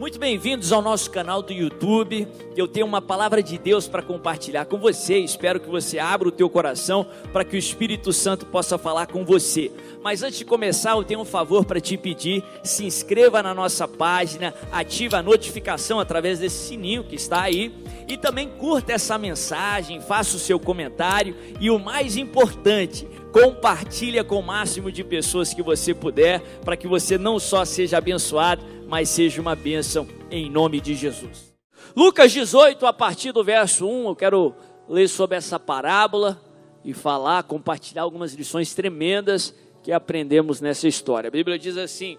Muito bem-vindos ao nosso canal do YouTube. Eu tenho uma palavra de Deus para compartilhar com você. Espero que você abra o teu coração para que o Espírito Santo possa falar com você. Mas antes de começar, eu tenho um favor para te pedir. Se inscreva na nossa página, ativa a notificação através desse sininho que está aí e também curta essa mensagem, faça o seu comentário e o mais importante, compartilha com o máximo de pessoas que você puder, para que você não só seja abençoado, mas seja uma bênção em nome de Jesus. Lucas 18, a partir do verso 1, eu quero ler sobre essa parábola e falar, compartilhar algumas lições tremendas que aprendemos nessa história. A Bíblia diz assim: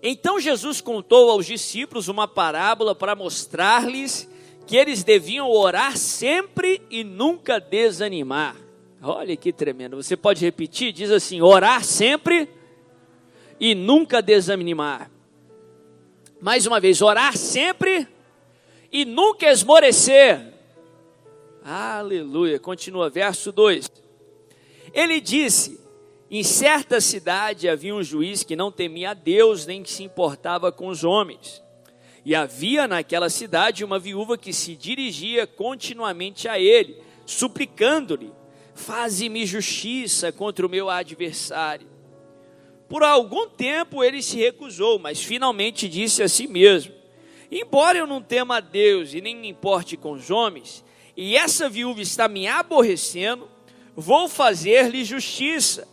Então Jesus contou aos discípulos uma parábola para mostrar-lhes que eles deviam orar sempre e nunca desanimar. Olha que tremendo. Você pode repetir? Diz assim: orar sempre e nunca desanimar. Mais uma vez, orar sempre e nunca esmorecer. Aleluia. Continua, verso 2. Ele disse: Em certa cidade havia um juiz que não temia a Deus nem que se importava com os homens. E havia naquela cidade uma viúva que se dirigia continuamente a ele, suplicando-lhe: Faze-me justiça contra o meu adversário. Por algum tempo ele se recusou, mas finalmente disse a si mesmo: Embora eu não tema a Deus e nem me importe com os homens, e essa viúva está me aborrecendo, vou fazer-lhe justiça,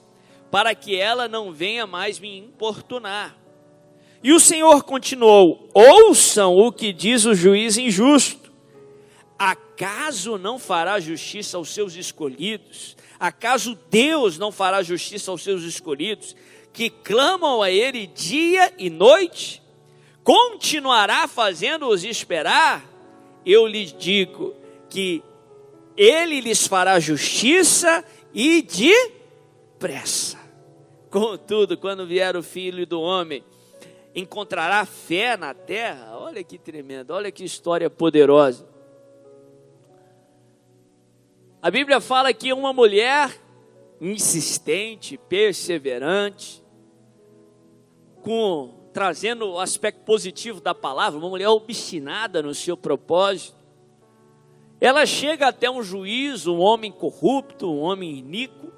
para que ela não venha mais me importunar. E o Senhor continuou: Ouçam o que diz o juiz injusto. Acaso não fará justiça aos seus escolhidos? Acaso Deus não fará justiça aos seus escolhidos? Que clamam a Ele dia e noite, continuará fazendo-os esperar? Eu lhes digo que Ele lhes fará justiça e depressa. Contudo, quando vier o Filho do Homem, encontrará fé na terra? Olha que tremendo, olha que história poderosa. A Bíblia fala que uma mulher insistente, perseverante, com trazendo o aspecto positivo da palavra, uma mulher obstinada no seu propósito. Ela chega até um juiz, um homem corrupto, um homem iníquo,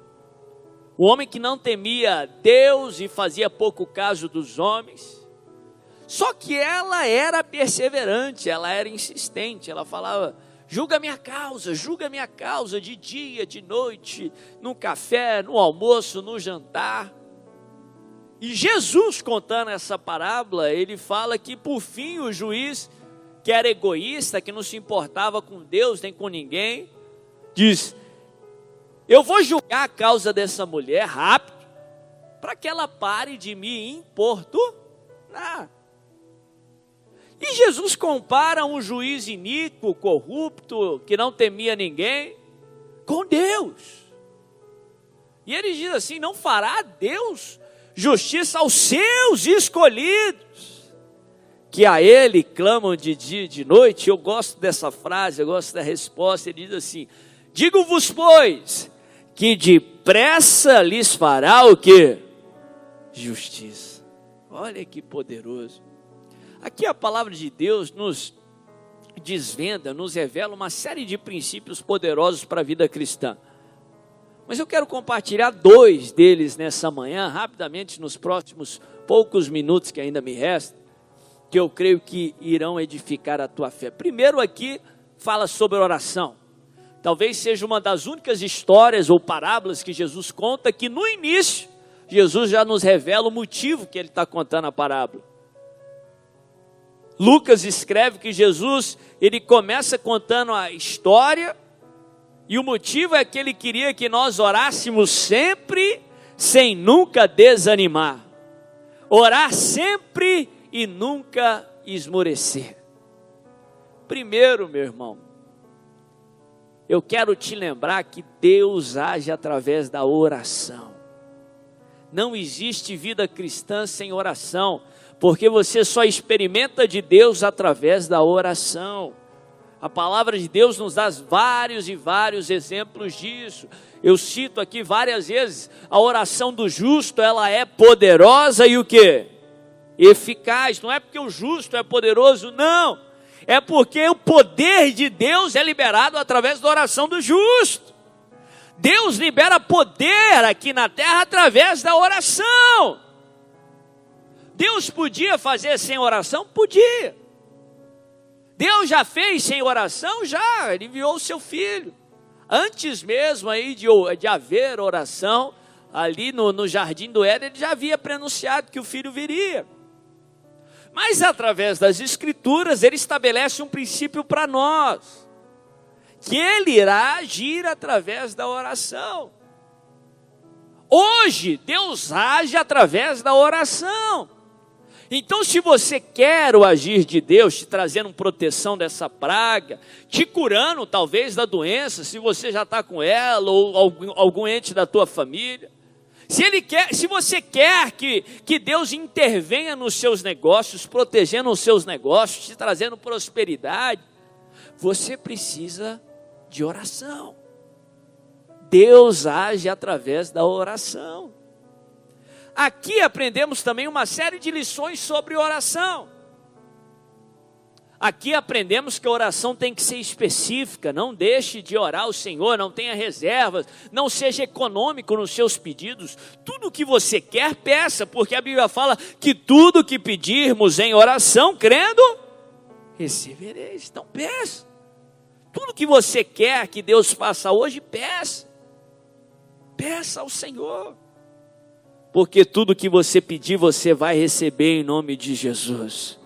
um homem que não temia Deus e fazia pouco caso dos homens. Só que ela era perseverante, ela era insistente, ela falava: julga minha causa, julga minha causa de dia, de noite, no café, no almoço, no jantar. E Jesus contando essa parábola, ele fala que por fim o juiz, que era egoísta, que não se importava com Deus nem com ninguém, diz: Eu vou julgar a causa dessa mulher rápido, para que ela pare de me importunar. E Jesus compara um juiz iníquo, corrupto, que não temia ninguém, com Deus. E ele diz assim: Não fará Deus justiça aos seus escolhidos, que a Ele clamam de dia e de noite. Eu gosto dessa frase, eu gosto da resposta. Ele diz assim: Digo-vos, pois, que depressa lhes fará o que? Justiça. Olha que poderoso. Aqui a palavra de Deus nos desvenda, nos revela uma série de princípios poderosos para a vida cristã. Mas eu quero compartilhar dois deles nessa manhã, rapidamente, nos próximos poucos minutos que ainda me restam, que eu creio que irão edificar a tua fé. Primeiro, aqui, fala sobre oração. Talvez seja uma das únicas histórias ou parábolas que Jesus conta que no início, Jesus já nos revela o motivo que ele está contando a parábola. Lucas escreve que Jesus, ele começa contando a história e o motivo é que ele queria que nós orássemos sempre, sem nunca desanimar. Orar sempre e nunca esmorecer. Primeiro, meu irmão, eu quero te lembrar que Deus age através da oração. Não existe vida cristã sem oração, porque você só experimenta de Deus através da oração. A palavra de Deus nos dá vários e vários exemplos disso. Eu cito aqui várias vezes, a oração do justo, ela é poderosa e o que? eficaz. Não é porque o justo é poderoso, não. É porque o poder de Deus é liberado através da oração do justo. Deus libera poder aqui na terra através da oração. Deus podia fazer sem oração? Podia. Deus já fez sem oração? Já. Ele enviou o seu filho. Antes mesmo aí de, de haver oração, ali no, no jardim do Éden, ele já havia prenunciado que o filho viria. Mas através das escrituras, ele estabelece um princípio para nós que ele irá agir através da oração. Hoje, Deus age através da oração. Então, se você quer o agir de Deus, te trazendo proteção dessa praga, te curando talvez da doença, se você já está com ela, ou algum, algum ente da tua família, se, ele quer, se você quer que, que Deus intervenha nos seus negócios, protegendo os seus negócios, te trazendo prosperidade, você precisa de oração. Deus age através da oração. Aqui aprendemos também uma série de lições sobre oração. Aqui aprendemos que a oração tem que ser específica, não deixe de orar ao Senhor, não tenha reservas, não seja econômico nos seus pedidos. Tudo que você quer, peça, porque a Bíblia fala que tudo que pedirmos em oração, crendo, recebereis. Então peça. Tudo que você quer que Deus faça hoje, peça. Peça ao Senhor. Porque tudo que você pedir, você vai receber em nome de Jesus.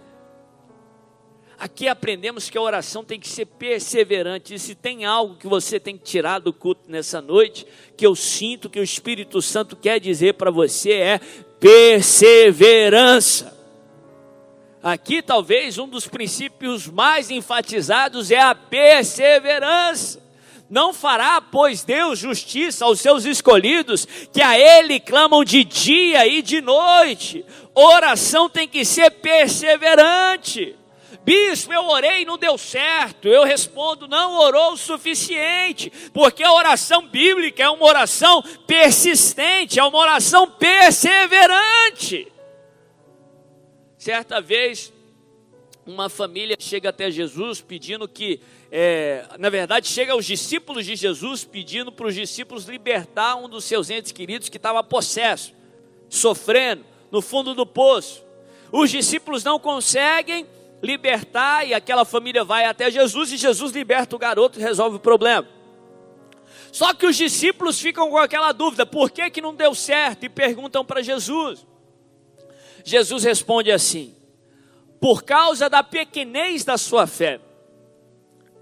Aqui aprendemos que a oração tem que ser perseverante. E se tem algo que você tem que tirar do culto nessa noite, que eu sinto que o Espírito Santo quer dizer para você é perseverança. Aqui talvez um dos princípios mais enfatizados é a perseverança. Não fará, pois Deus, justiça aos seus escolhidos, que a Ele clamam de dia e de noite. Oração tem que ser perseverante. Bispo, eu orei e não deu certo. Eu respondo, não orou o suficiente, porque a oração bíblica é uma oração persistente, é uma oração perseverante. Certa vez, uma família chega até Jesus pedindo que, é, na verdade, chega aos discípulos de Jesus pedindo para os discípulos libertar um dos seus entes queridos que estava possesso, sofrendo no fundo do poço. Os discípulos não conseguem libertar e aquela família vai até Jesus e Jesus liberta o garoto e resolve o problema. Só que os discípulos ficam com aquela dúvida: por que, que não deu certo? E perguntam para Jesus. Jesus responde assim: por causa da pequenez da sua fé.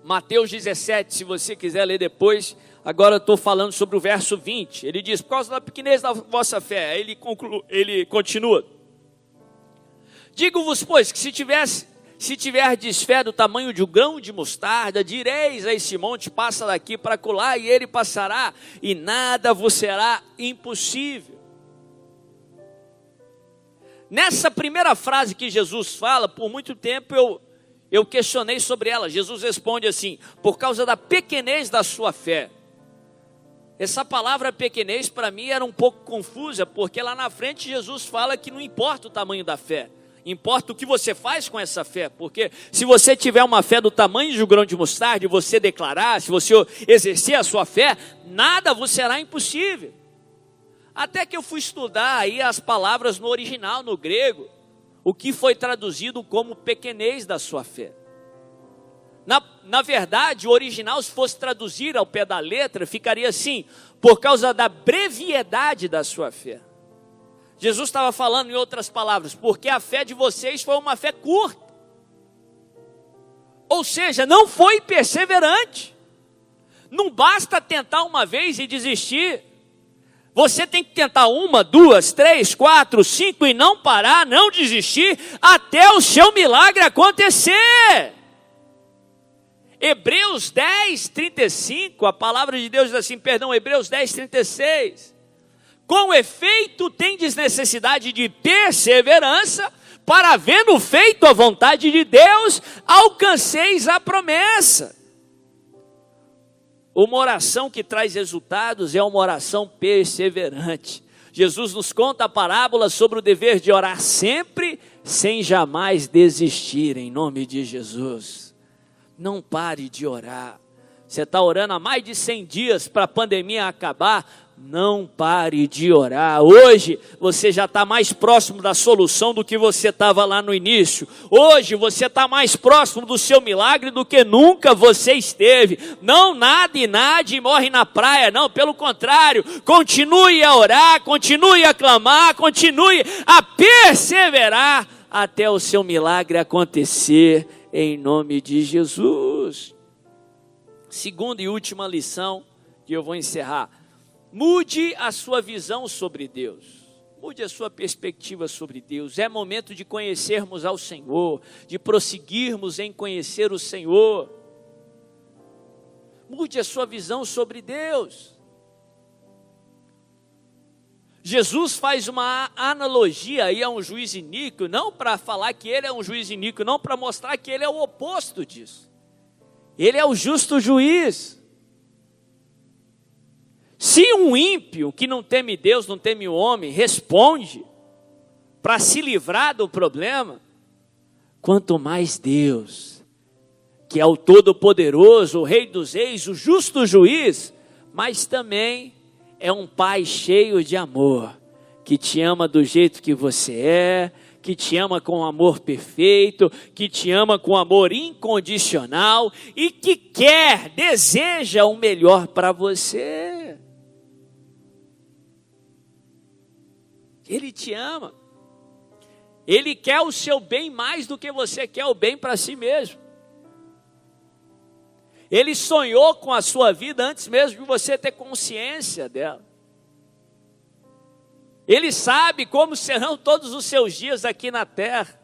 Mateus 17, se você quiser ler depois, agora estou falando sobre o verso 20. Ele diz: por causa da pequenez da vossa fé. Ele, conclui, ele continua: Digo-vos, pois, que se tivesse. Se tiverdes fé do tamanho de um grão de mostarda, direis a esse monte: passa daqui para colar, e ele passará, e nada vos será impossível. Nessa primeira frase que Jesus fala, por muito tempo eu, eu questionei sobre ela. Jesus responde assim: por causa da pequenez da sua fé. Essa palavra pequenez para mim era um pouco confusa, porque lá na frente Jesus fala que não importa o tamanho da fé, importa o que você faz com essa fé, porque se você tiver uma fé do tamanho de um grão de mostarda e você declarar, se você exercer a sua fé, nada vos será impossível. Até que eu fui estudar aí as palavras no original, no grego, o que foi traduzido como pequenez da sua fé. Na, na verdade, o original, se fosse traduzir ao pé da letra, ficaria assim: por causa da brevidade da sua fé. Jesus estava falando em outras palavras, porque a fé de vocês foi uma fé curta. Ou seja, não foi perseverante. Não basta tentar uma vez e desistir. Você tem que tentar uma, duas, três, quatro, cinco e não parar, não desistir, até o seu milagre acontecer. Hebreus 10, 35, a palavra de Deus diz assim, perdão, Hebreus 10, 36. Com efeito, tendes necessidade de perseverança, para, havendo feito a vontade de Deus, alcanceis a promessa. Uma oração que traz resultados é uma oração perseverante. Jesus nos conta a parábola sobre o dever de orar sempre, sem jamais desistir, em nome de Jesus. Não pare de orar. Você está orando há mais de 100 dias para a pandemia acabar, não pare de orar. Hoje você já está mais próximo da solução do que você estava lá no início. Hoje você está mais próximo do seu milagre do que nunca você esteve. Não nada e nada e morre na praia, não. Pelo contrário, continue a orar, continue a clamar, continue a perseverar até o seu milagre acontecer em nome de Jesus. Segunda e última lição que eu vou encerrar Mude a sua visão sobre Deus. Mude a sua perspectiva sobre Deus. É momento de conhecermos ao Senhor, de prosseguirmos em conhecer o Senhor. Mude a sua visão sobre Deus. Jesus faz uma analogia aí a um juiz iníquo, não para falar que ele é um juiz iníquo, não para mostrar que ele é o oposto disso. Ele é o justo juiz. Se um ímpio que não teme Deus, não teme o homem, responde para se livrar do problema, quanto mais Deus, que é o Todo-Poderoso, o Rei dos Reis, o justo juiz, mas também é um Pai cheio de amor, que te ama do jeito que você é, que te ama com amor perfeito, que te ama com amor incondicional e que quer, deseja o melhor para você. Ele te ama. Ele quer o seu bem mais do que você quer o bem para si mesmo. Ele sonhou com a sua vida antes mesmo de você ter consciência dela. Ele sabe como serão todos os seus dias aqui na terra.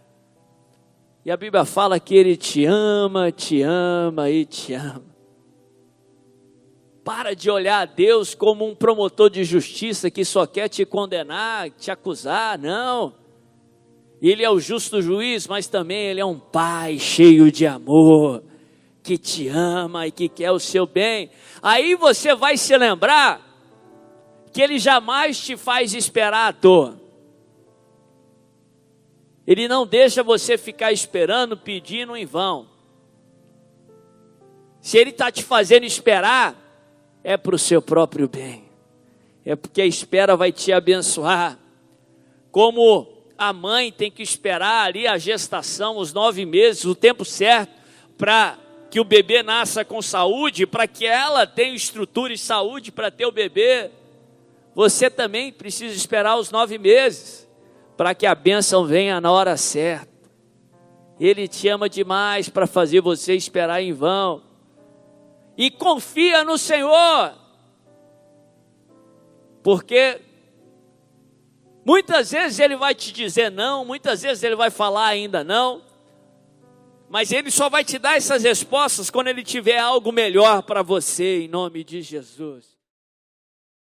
E a Bíblia fala que ele te ama, te ama e te ama. Para de olhar a Deus como um promotor de justiça que só quer te condenar, te acusar, não. Ele é o justo juiz, mas também ele é um pai cheio de amor, que te ama e que quer o seu bem. Aí você vai se lembrar que ele jamais te faz esperar à toa. Ele não deixa você ficar esperando, pedindo em vão. Se ele está te fazendo esperar, é para o seu próprio bem, é porque a espera vai te abençoar. Como a mãe tem que esperar ali a gestação, os nove meses, o tempo certo, para que o bebê nasça com saúde, para que ela tenha estrutura e saúde para ter o bebê. Você também precisa esperar os nove meses, para que a bênção venha na hora certa. Ele te ama demais para fazer você esperar em vão e confia no Senhor. Porque muitas vezes ele vai te dizer não, muitas vezes ele vai falar ainda não, mas ele só vai te dar essas respostas quando ele tiver algo melhor para você, em nome de Jesus.